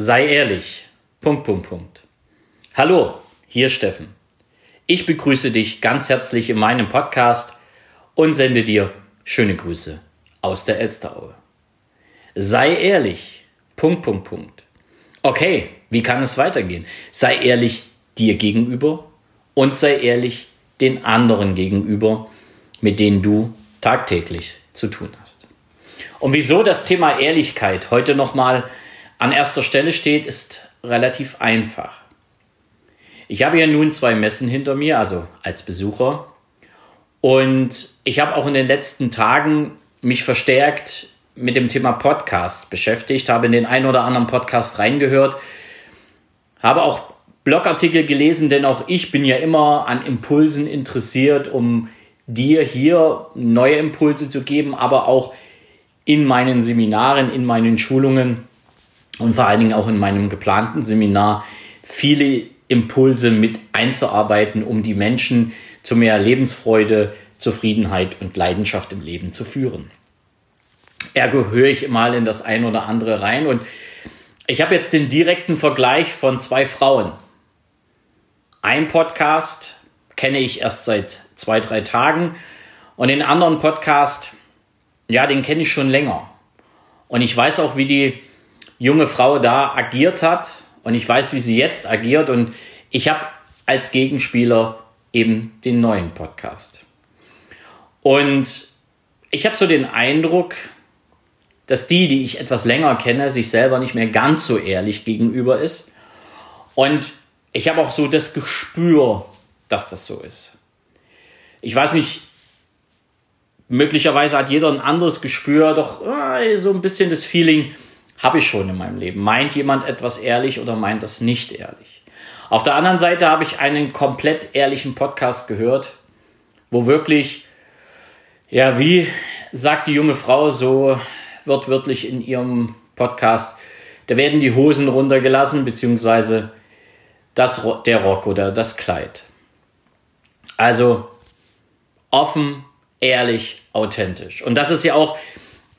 Sei ehrlich. Punkt, Punkt, Punkt. Hallo, hier Steffen. Ich begrüße dich ganz herzlich in meinem Podcast und sende dir schöne Grüße aus der Elsteraue. Sei ehrlich. Punkt, Punkt, Punkt. Okay, wie kann es weitergehen? Sei ehrlich dir gegenüber und sei ehrlich den anderen gegenüber, mit denen du tagtäglich zu tun hast. Und wieso das Thema Ehrlichkeit heute nochmal an erster Stelle steht, ist relativ einfach. Ich habe ja nun zwei Messen hinter mir, also als Besucher. Und ich habe auch in den letzten Tagen mich verstärkt mit dem Thema Podcast beschäftigt, habe in den einen oder anderen Podcast reingehört, habe auch Blogartikel gelesen, denn auch ich bin ja immer an Impulsen interessiert, um dir hier neue Impulse zu geben, aber auch in meinen Seminaren, in meinen Schulungen und vor allen Dingen auch in meinem geplanten Seminar viele Impulse mit einzuarbeiten, um die Menschen zu mehr Lebensfreude, Zufriedenheit und Leidenschaft im Leben zu führen. Ergo höre ich mal in das ein oder andere rein und ich habe jetzt den direkten Vergleich von zwei Frauen. Ein Podcast kenne ich erst seit zwei, drei Tagen und den anderen Podcast, ja, den kenne ich schon länger. Und ich weiß auch, wie die junge Frau da agiert hat und ich weiß, wie sie jetzt agiert und ich habe als Gegenspieler eben den neuen Podcast. Und ich habe so den Eindruck, dass die, die ich etwas länger kenne, sich selber nicht mehr ganz so ehrlich gegenüber ist. Und ich habe auch so das Gespür, dass das so ist. Ich weiß nicht, möglicherweise hat jeder ein anderes Gespür, doch äh, so ein bisschen das Feeling, habe ich schon in meinem Leben. Meint jemand etwas ehrlich oder meint das nicht ehrlich? Auf der anderen Seite habe ich einen komplett ehrlichen Podcast gehört, wo wirklich, ja, wie sagt die junge Frau so wortwörtlich in ihrem Podcast, da werden die Hosen runtergelassen, beziehungsweise das, der Rock oder das Kleid. Also offen, ehrlich, authentisch. Und das ist ja auch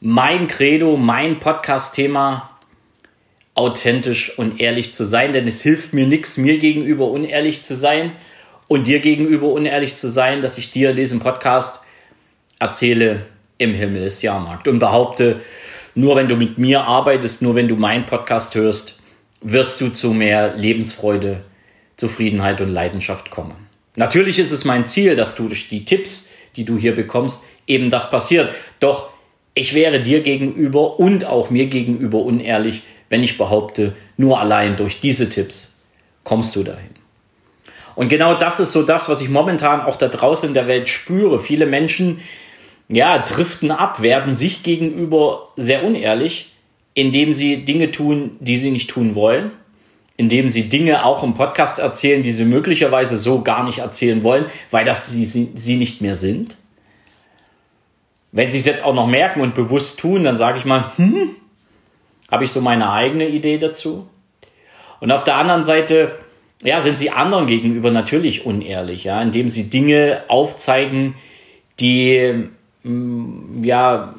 mein Credo, mein Podcast-Thema, authentisch und ehrlich zu sein, denn es hilft mir nichts, mir gegenüber unehrlich zu sein und dir gegenüber unehrlich zu sein, dass ich dir in diesem Podcast erzähle, im Himmel ist Jahrmarkt und behaupte, nur wenn du mit mir arbeitest, nur wenn du meinen Podcast hörst, wirst du zu mehr Lebensfreude, Zufriedenheit und Leidenschaft kommen. Natürlich ist es mein Ziel, dass du durch die Tipps, die du hier bekommst, eben das passiert. Doch ich wäre dir gegenüber und auch mir gegenüber unehrlich, wenn ich behaupte, nur allein durch diese Tipps kommst du dahin. Und genau das ist so das, was ich momentan auch da draußen in der Welt spüre. Viele Menschen, ja, driften ab, werden sich gegenüber sehr unehrlich, indem sie Dinge tun, die sie nicht tun wollen, indem sie Dinge auch im Podcast erzählen, die sie möglicherweise so gar nicht erzählen wollen, weil das sie, sie, sie nicht mehr sind. Wenn sie es jetzt auch noch merken und bewusst tun, dann sage ich mal, hm, habe ich so meine eigene Idee dazu. Und auf der anderen Seite, ja, sind sie anderen gegenüber natürlich unehrlich, ja, indem sie Dinge aufzeigen, die mm, ja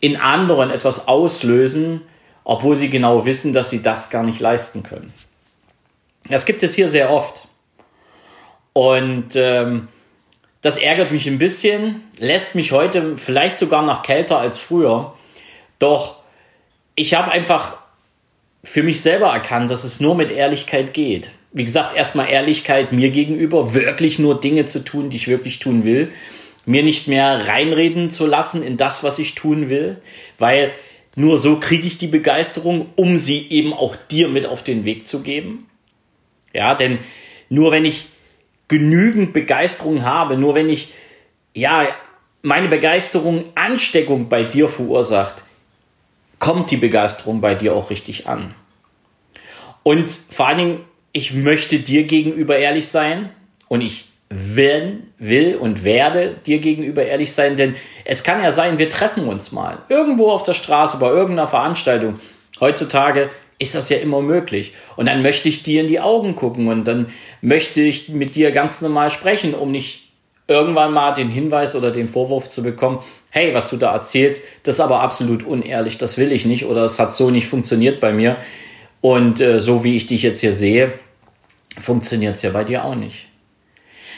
in anderen etwas auslösen, obwohl sie genau wissen, dass sie das gar nicht leisten können. Das gibt es hier sehr oft. Und ähm, das ärgert mich ein bisschen, lässt mich heute vielleicht sogar noch kälter als früher. Doch ich habe einfach für mich selber erkannt, dass es nur mit Ehrlichkeit geht. Wie gesagt, erstmal Ehrlichkeit mir gegenüber, wirklich nur Dinge zu tun, die ich wirklich tun will. Mir nicht mehr reinreden zu lassen in das, was ich tun will, weil nur so kriege ich die Begeisterung, um sie eben auch dir mit auf den Weg zu geben. Ja, denn nur wenn ich genügend Begeisterung habe, nur wenn ich, ja, meine Begeisterung Ansteckung bei dir verursacht, kommt die Begeisterung bei dir auch richtig an. Und vor allen Dingen, ich möchte dir gegenüber ehrlich sein und ich will, will und werde dir gegenüber ehrlich sein, denn es kann ja sein, wir treffen uns mal irgendwo auf der Straße bei irgendeiner Veranstaltung. Heutzutage ist das ja immer möglich. Und dann möchte ich dir in die Augen gucken und dann möchte ich mit dir ganz normal sprechen, um nicht irgendwann mal den Hinweis oder den Vorwurf zu bekommen, hey, was du da erzählst, das ist aber absolut unehrlich, das will ich nicht oder es hat so nicht funktioniert bei mir. Und äh, so wie ich dich jetzt hier sehe, funktioniert es ja bei dir auch nicht.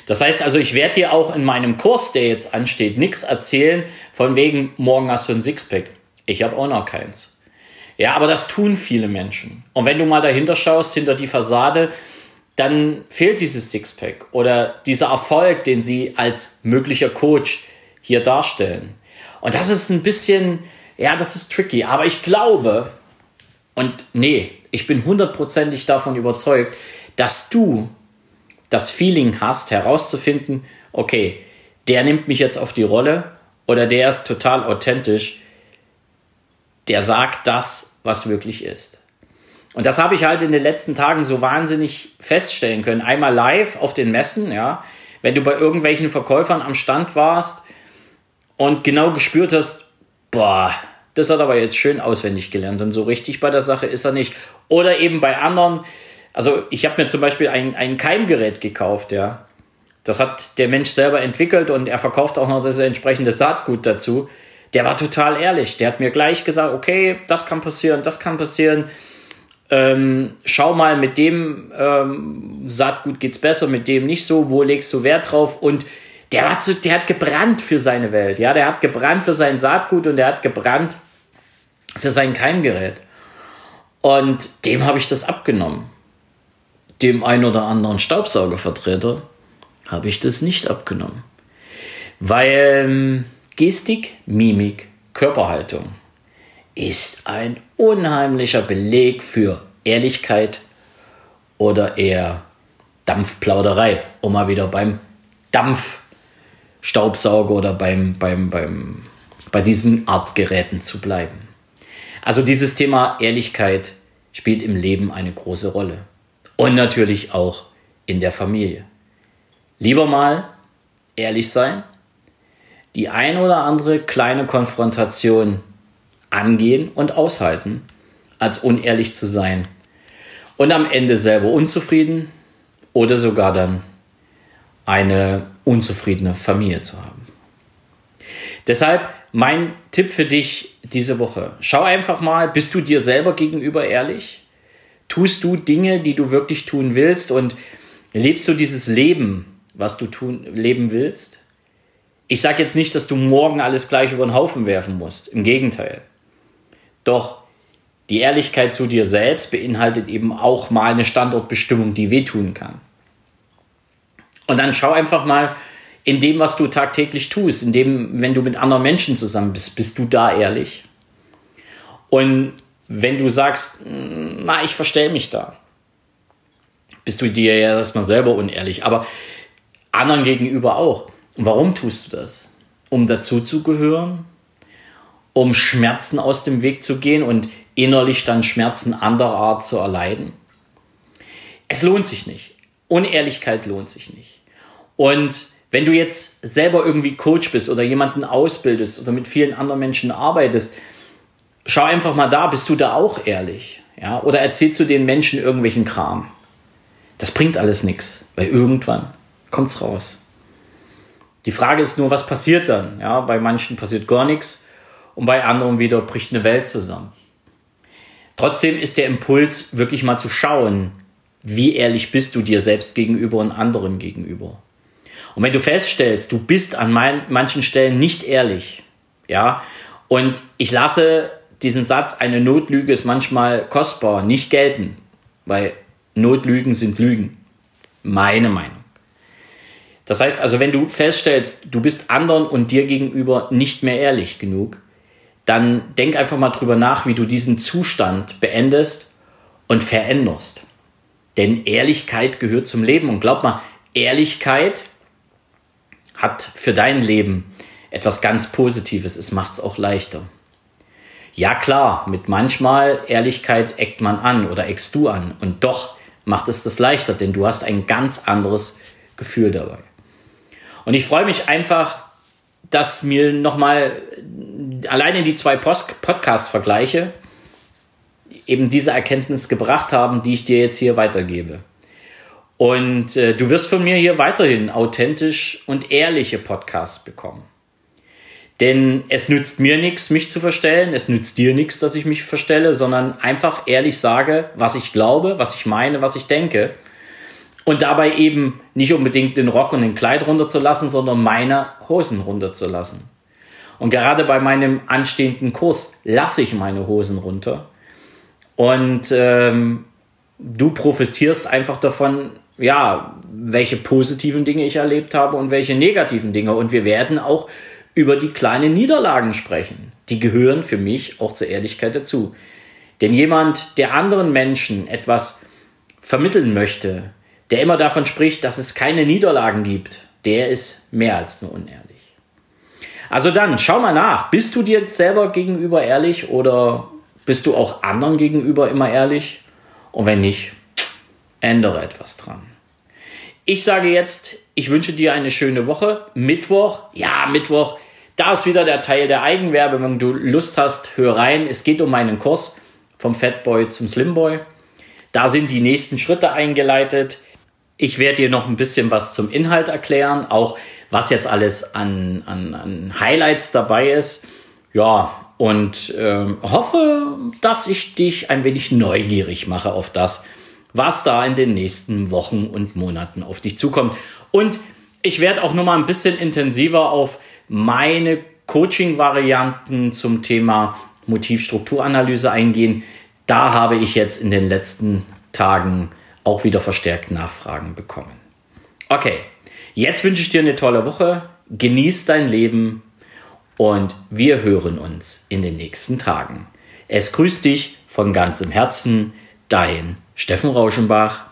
Das heißt also, ich werde dir auch in meinem Kurs, der jetzt ansteht, nichts erzählen, von wegen, morgen hast du ein Sixpack. Ich habe auch noch keins. Ja, aber das tun viele Menschen. Und wenn du mal dahinter schaust, hinter die Fassade, dann fehlt dieses Sixpack oder dieser Erfolg, den sie als möglicher Coach hier darstellen. Und das ist ein bisschen, ja, das ist tricky. Aber ich glaube, und nee, ich bin hundertprozentig davon überzeugt, dass du das Feeling hast, herauszufinden, okay, der nimmt mich jetzt auf die Rolle oder der ist total authentisch, der sagt das, was wirklich ist. Und das habe ich halt in den letzten Tagen so wahnsinnig feststellen können. Einmal live auf den Messen, ja, wenn du bei irgendwelchen Verkäufern am Stand warst und genau gespürt hast, boah, das hat aber jetzt schön auswendig gelernt und so richtig bei der Sache ist er nicht. Oder eben bei anderen, also ich habe mir zum Beispiel ein, ein Keimgerät gekauft, ja. Das hat der Mensch selber entwickelt und er verkauft auch noch das entsprechende Saatgut dazu. Der war total ehrlich. Der hat mir gleich gesagt, okay, das kann passieren, das kann passieren. Ähm, schau mal, mit dem ähm, Saatgut es besser, mit dem nicht so. Wo legst du Wert drauf? Und der hat, so, der hat gebrannt für seine Welt. Ja, der hat gebrannt für sein Saatgut und der hat gebrannt für sein Keimgerät. Und dem habe ich das abgenommen dem ein oder anderen Staubsaugervertreter habe ich das nicht abgenommen. Weil ähm, Gestik, Mimik, Körperhaltung ist ein unheimlicher Beleg für Ehrlichkeit oder eher Dampfplauderei, um mal wieder beim Dampfstaubsauger oder beim, beim, beim, bei diesen Artgeräten zu bleiben. Also dieses Thema Ehrlichkeit spielt im Leben eine große Rolle und natürlich auch in der Familie. Lieber mal ehrlich sein, die ein oder andere kleine Konfrontation angehen und aushalten, als unehrlich zu sein und am Ende selber unzufrieden oder sogar dann eine unzufriedene Familie zu haben. Deshalb mein Tipp für dich diese Woche. Schau einfach mal, bist du dir selber gegenüber ehrlich? Tust du Dinge, die du wirklich tun willst und lebst du dieses Leben, was du tun, leben willst? Ich sage jetzt nicht, dass du morgen alles gleich über den Haufen werfen musst. Im Gegenteil. Doch die Ehrlichkeit zu dir selbst beinhaltet eben auch mal eine Standortbestimmung, die wehtun kann. Und dann schau einfach mal in dem, was du tagtäglich tust, in dem, wenn du mit anderen Menschen zusammen bist, bist du da ehrlich? Und wenn du sagst, na, ich verstell mich da, bist du dir ja erstmal selber unehrlich, aber anderen gegenüber auch. Und warum tust du das? Um dazu zu gehören? Um Schmerzen aus dem Weg zu gehen und innerlich dann Schmerzen anderer Art zu erleiden? Es lohnt sich nicht. Unehrlichkeit lohnt sich nicht. Und wenn du jetzt selber irgendwie Coach bist oder jemanden ausbildest oder mit vielen anderen Menschen arbeitest, schau einfach mal da, bist du da auch ehrlich? Ja? Oder erzählst du den Menschen irgendwelchen Kram? Das bringt alles nichts, weil irgendwann kommt es raus. Die Frage ist nur, was passiert dann? Ja, bei manchen passiert gar nichts und bei anderen wieder bricht eine Welt zusammen. Trotzdem ist der Impuls, wirklich mal zu schauen, wie ehrlich bist du dir selbst gegenüber und anderen gegenüber. Und wenn du feststellst, du bist an manchen Stellen nicht ehrlich, ja, und ich lasse diesen Satz, eine Notlüge ist manchmal kostbar, nicht gelten, weil Notlügen sind Lügen. Meine Meinung. Das heißt also, wenn du feststellst, du bist anderen und dir gegenüber nicht mehr ehrlich genug, dann denk einfach mal drüber nach, wie du diesen Zustand beendest und veränderst. Denn Ehrlichkeit gehört zum Leben und glaub mal, Ehrlichkeit hat für dein Leben etwas ganz Positives. Es macht es auch leichter. Ja klar, mit manchmal Ehrlichkeit eckt man an oder eckst du an und doch macht es das leichter, denn du hast ein ganz anderes Gefühl dabei. Und ich freue mich einfach, dass mir nochmal alleine die zwei Podcast-Vergleiche eben diese Erkenntnis gebracht haben, die ich dir jetzt hier weitergebe. Und äh, du wirst von mir hier weiterhin authentisch und ehrliche Podcasts bekommen. Denn es nützt mir nichts, mich zu verstellen. Es nützt dir nichts, dass ich mich verstelle, sondern einfach ehrlich sage, was ich glaube, was ich meine, was ich denke. Und dabei eben nicht unbedingt den Rock und den Kleid runterzulassen, sondern meine Hosen runterzulassen. Und gerade bei meinem anstehenden Kurs lasse ich meine Hosen runter. Und ähm, du profitierst einfach davon, ja, welche positiven Dinge ich erlebt habe und welche negativen Dinge. Und wir werden auch über die kleinen Niederlagen sprechen. Die gehören für mich auch zur Ehrlichkeit dazu. Denn jemand, der anderen Menschen etwas vermitteln möchte, der immer davon spricht, dass es keine Niederlagen gibt, der ist mehr als nur unehrlich. Also dann, schau mal nach. Bist du dir selber gegenüber ehrlich oder bist du auch anderen gegenüber immer ehrlich? Und wenn nicht, ändere etwas dran. Ich sage jetzt, ich wünsche dir eine schöne Woche. Mittwoch, ja, Mittwoch da ist wieder der Teil der Eigenwerbe. Wenn du Lust hast, hör rein. Es geht um meinen Kurs vom Fatboy zum Slimboy. Da sind die nächsten Schritte eingeleitet. Ich werde dir noch ein bisschen was zum Inhalt erklären, auch was jetzt alles an, an, an Highlights dabei ist. Ja, und äh, hoffe, dass ich dich ein wenig neugierig mache auf das, was da in den nächsten Wochen und Monaten auf dich zukommt. Und ich werde auch noch mal ein bisschen intensiver auf meine Coaching-Varianten zum Thema Motivstrukturanalyse eingehen. Da habe ich jetzt in den letzten Tagen auch wieder verstärkt Nachfragen bekommen. Okay, jetzt wünsche ich dir eine tolle Woche. Genieß dein Leben und wir hören uns in den nächsten Tagen. Es grüßt dich von ganzem Herzen, dein Steffen Rauschenbach